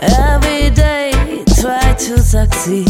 Every day try to succeed.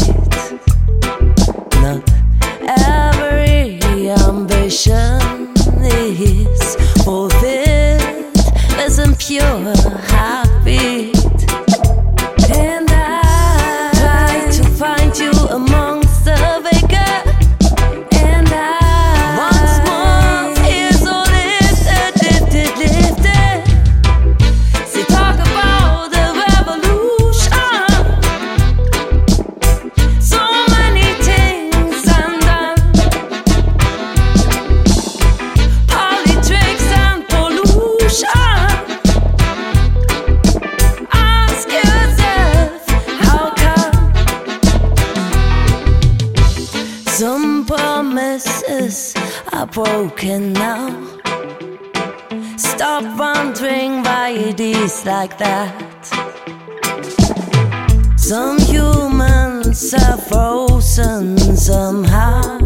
are broken now. Stop wondering why it is like that. Some humans are frozen somehow.